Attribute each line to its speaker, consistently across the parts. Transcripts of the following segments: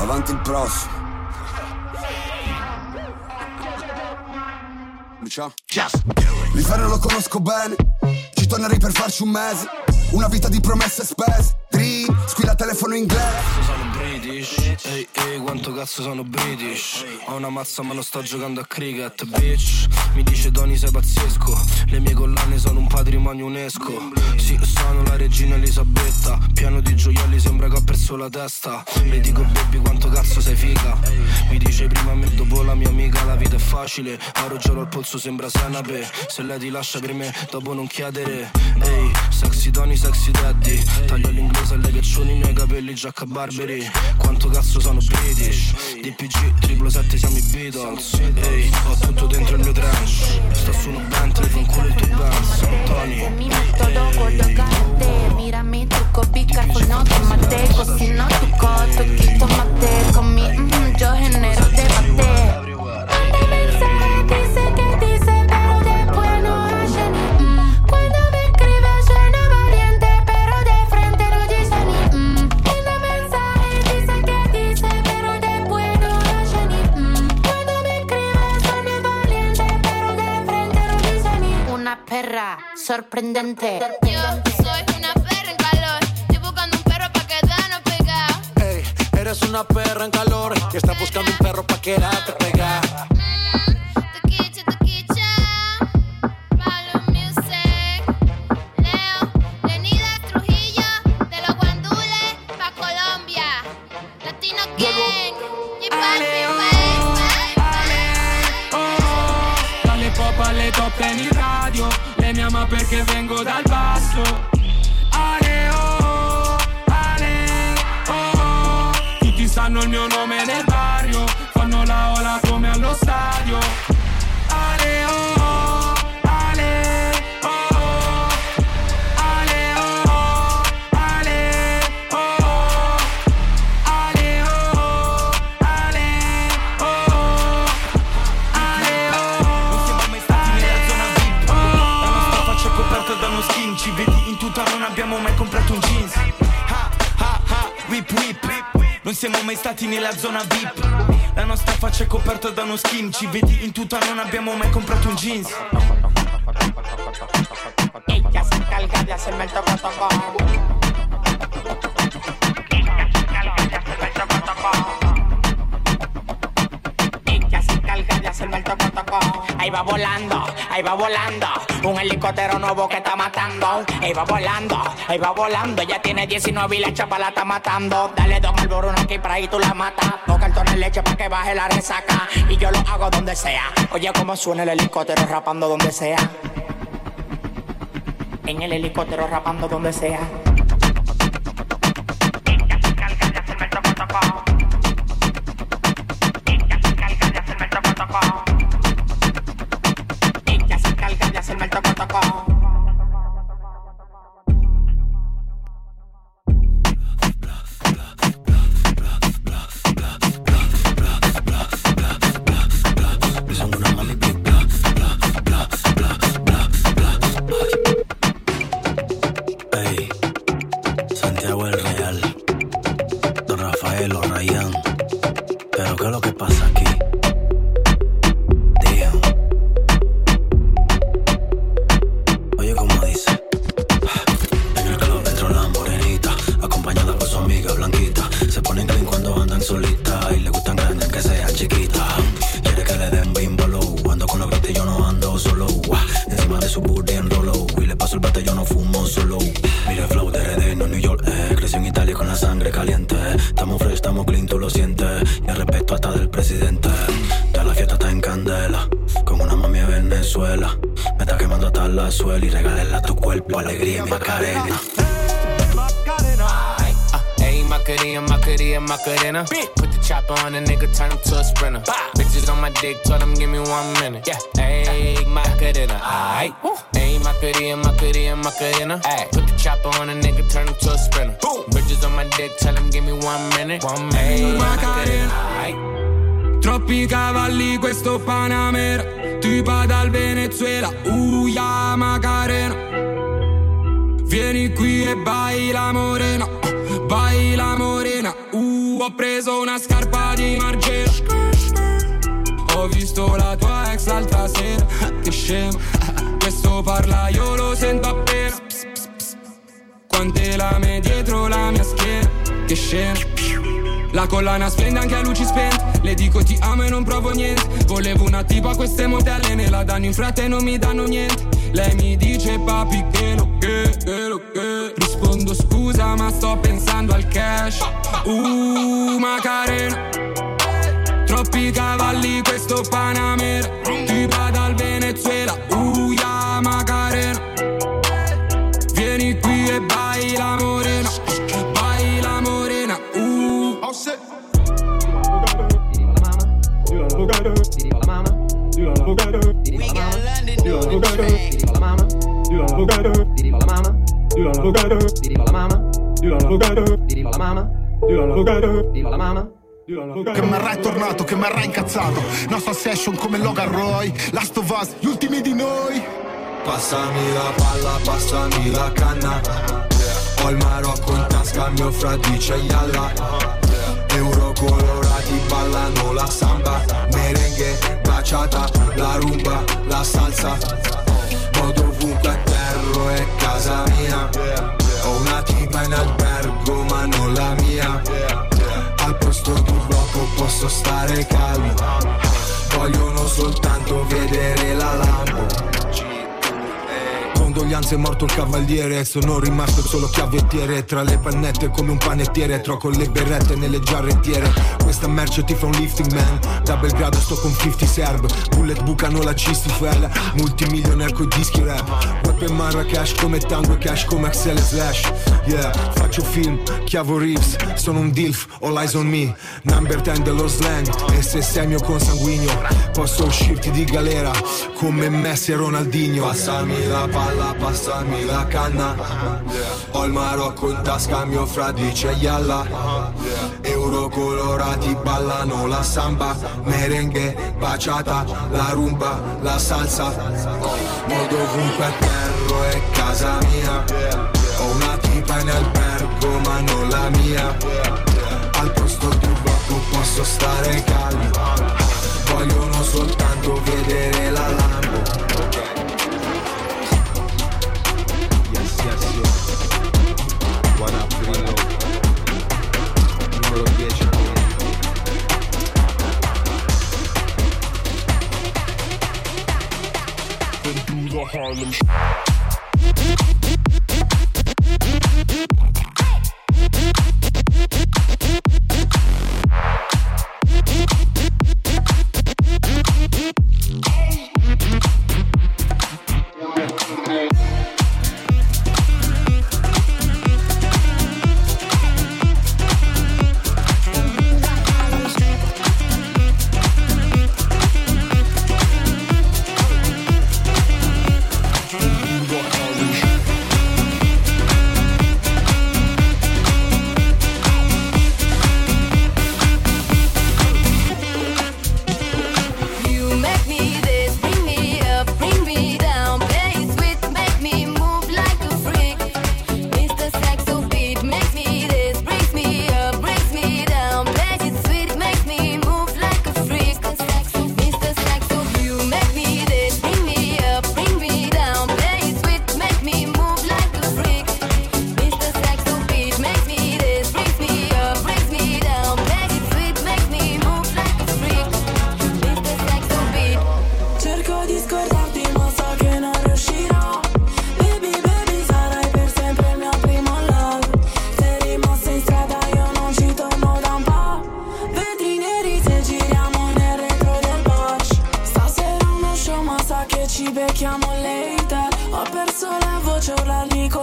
Speaker 1: avanti il prossimo. Ciao. L'inferno lo conosco bene, ci tornerei per farci un mese. Una vita di promesse spese. Dream, squilla telefono inglese.
Speaker 2: British. Ehi ehi quanto cazzo sono British. Ho una mazza ma non sto giocando a cricket bitch. Mi dice Tony sei pazzesco. Le mie collane sono un patrimonio UNESCO. Sì sono la regina Elisabetta. Pieno di perso la testa. Le dico baby quanto cazzo sei figa. Mi dice prima me dopo la mia amica La vita è facile. Oro giallo al polso sembra senape Se lei ti lascia per me dopo non chiedere. Ehi sexy Tony sexy daddy. Taglio l'inglese alle caccioni nei capelli Giacca Barberi. Quanto cazzo sono British? DPG, triple 7 siamo i Beatles. Ehi, ho tutto dentro il mio trench. Sto su una Bentley, fanculo il tuo Benz Tony
Speaker 3: Mi metodo collegante Mirami Yo
Speaker 4: soy una perra en calor. Estoy buscando un perro para quedarnos pegado.
Speaker 5: Ey, eres una perra en calor. Y estás buscando un perro para quedarte pegada.
Speaker 6: Mm, Pleni oh, oh, oh. Radio Lei mi ama perché vengo dal basso. Ale oh, ale oh. Tutti sanno il mio nome nel
Speaker 7: Ci vedi in tuta non abbiamo mai comprato un jeans. Ha ha ha whip whip. Non siamo mai stati nella zona VIP. La nostra faccia è coperta da uno skin. Ci vedi in tuta non abbiamo mai comprato un jeans.
Speaker 8: Ella se encarga de hacerme el toco Ella Ahí va volando, ahí va volando. Un helicóptero nuevo que está matando. Ahí va volando, ahí va volando. Ya tiene 19 y la chapa la está matando. Dale don Alboruno aquí para ahí tú la matas. Dos cartones de leche para que baje la resaca. Y yo lo hago donde sea. Oye cómo suena el helicóptero rapando donde sea. En el helicóptero rapando donde sea.
Speaker 2: Pero qué es lo que pasa aquí sangre caliente Estamos fresh, estamos clean, tú lo sientes Y el respeto hasta del presidente Ya la fiesta está en candela Con una mami de Venezuela Me está quemando hasta la suela Y regalarle a tu cuerpo alegría y macarena
Speaker 9: Ayy, Macarena, Macarena, Macarena. Put the chopper on the nigga, turn him to a sprinter. Bitches on my dick, told him give me one minute. Yeah, ayy, Macarena, aight. Ayy, Macarena, Macarena, Macarena. Ayy, put the chopper on the nigga, turn him to a sprinter. Dick, tell him give me one minute. One minute. Macarena.
Speaker 6: Troppi cavalli questo Panamera. Tipa dal Venezuela. Uia Macarena Vieni qui e baila morena. Baila morena. Uh ho preso una scarpa di Margera. Ho visto la tua ex l'altra sera. Che scema. Questo parla io lo sento appena Quante lame dietro la mia schiena. Che scena. La collana splende anche a luci spente. Le dico ti amo e non provo niente. Volevo una tipa queste modelle Me la danno in fretta e non mi danno niente. Lei mi dice papi che lo che, che lo che. Rispondo scusa ma sto pensando al cash. Uh Macarena. Troppi cavalli questo Panamera. Tipa dal Venezuela. Uh ya Macarena baila morena Baila morena Uh.
Speaker 10: Che Marra è tornato, che Marra è incazzato. Nostra session come Logan Roy Last of Us, gli ultimi di noi.
Speaker 11: Passami la palla, passami la canna Ho il Marocco in tasca, mio fradice Yalla Euro colorati ballano la samba Merengue, baciata, la rumba, la salsa. Modo ovunque a terro è casa mia. Ho una tipa in albergo ma non la mia. Al posto di blocco posso stare calmo. Vogliono soltanto vedere Condoglianze è morto il cavaliere Sono rimasto solo chiavettiere. Tra le pannette come un panettiere Troco le berrette nelle giarrettiere. Questa merce ti fa un lifting man. Da Belgrado sto con 50 serb. Bullet bucano la cistifel Multimilionaire coi dischi rap Web e Marrakesh come Tango e Cash come Axel e Slash. Yeah, faccio film, chiavo Reeves Sono un dilf, all eyes on me. Number 10 dello slang E se sei mio consanguigno. Posso uscirti di galera Come Messi e Ronaldinho. Passami la palla, passami la canna. Ho il Marocco in tasca, mio fradice Yalla Euro colorati ballano la samba. Merengue, baciata, la rumba, la salsa. Modo ovunque a terro è casa mia. Ho una tipa in albergo ma non la mia. Al posto di un blocco posso stare calmo la
Speaker 12: voce,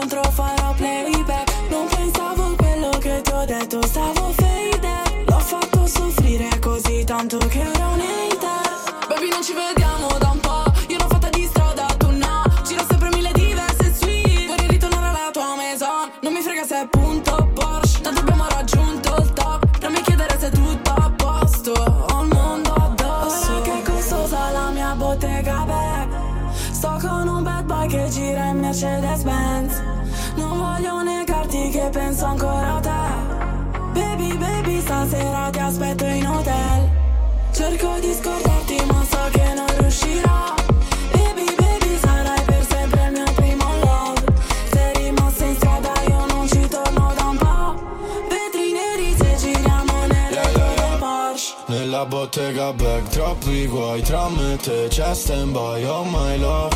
Speaker 12: bad boy che gira in Mercedes Benz. Non voglio negarti che penso ancora a te. Baby, baby, stasera ti aspetto in hotel. Cerco di scordarti ma so che non riuscirò. Baby baby sarai per sempre il mio primo love. Sei rimasta in strada io non ci torno da un po' Vetri neri se giriamo nel retro del Porsche.
Speaker 13: Nella bottega back troppi guai Tra me e te c'è stand by Oh my love,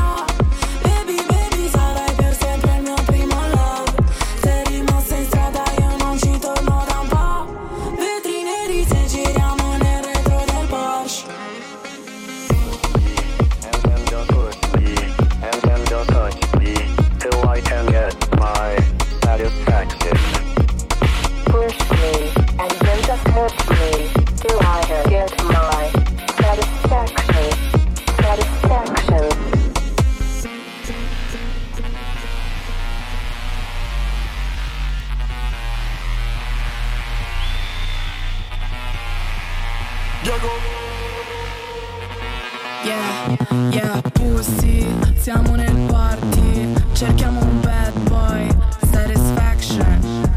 Speaker 12: Yeah, yeah, pussy, siamo nel party Cerchiamo un bad boy, satisfaction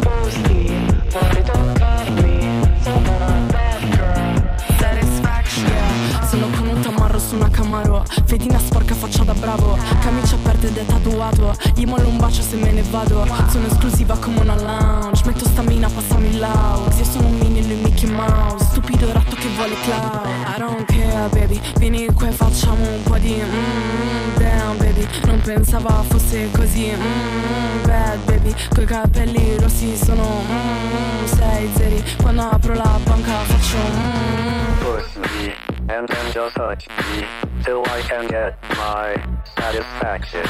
Speaker 12: Pussy, vuoi toccarmi? Sono una bad girl Satisfaction yeah. Sono con un tamarro su una camaro Fedina sporca faccia da bravo Camicia aperta ed è tatuato Gli mollo un bacio se me ne vado Sono esclusiva come una lounge Metto stamina, passami il loud Io sono un mini, che vuole cloud I don't care baby. Vieni qua e facciamo un po' di mm, Damn baby. Non pensava fosse così mm, Bad baby. Coi capelli rossi sono mm, Sei zeri. Quando apro la banca faccio mm,
Speaker 14: Push me, and then just touch me Till I can get my satisfaction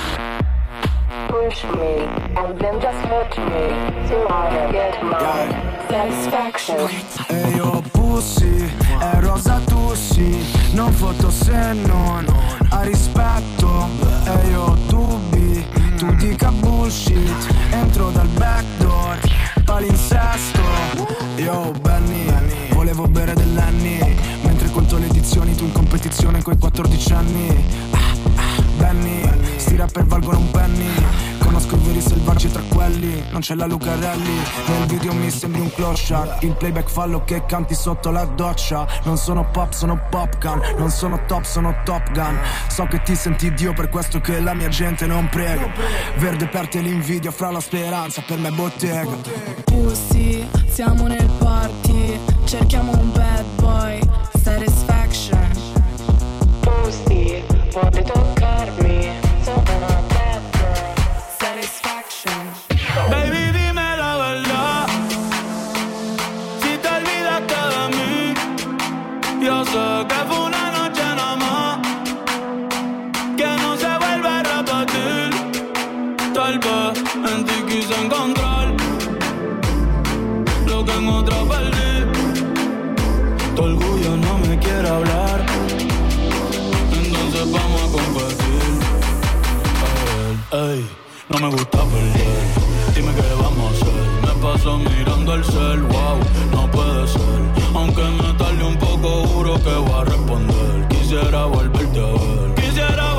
Speaker 15: Push me, and then just touch me. Till I get my satisfaction.
Speaker 16: E io pussy, è rosa tussi Non foto se non ha rispetto. E io dubbi, tu dica bullshit Entro dal backdoor, palinsesto. Yo Benny, volevo bere dell'anni Mentre conto le edizioni tu in competizione coi 14 anni. Ah, ah, Benny, sti rapper valgono un penny. Conosco i veri selvaggi tra quelli. Non c'è la Lucarelli. Nel video mi sembri un clochard Il playback fallo che canti sotto la doccia. Non sono pop, sono popgun Non sono top, sono top gun. So che ti senti Dio per questo che la mia gente non prega. Verde per te l'invidia fra la speranza Per me bottega.
Speaker 12: Pussy, siamo nel party. Cerchiamo un bad boy. Satisfaction. Pussy, vuoi toccarmi
Speaker 7: ey, no me gusta perder. Dime qué vamos a hacer. Me paso mirando el cel, wow, no puede ser. Aunque me tarde un poco, juro que voy a responder. Quisiera volverte a ver. Quisiera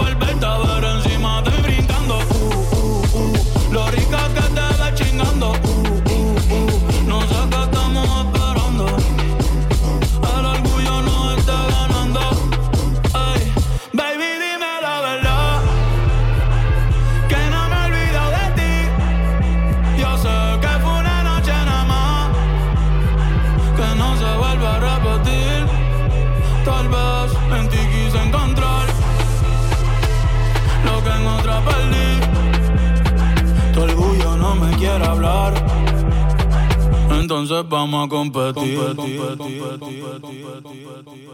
Speaker 7: entonces vamos a competir. competir, competir, competir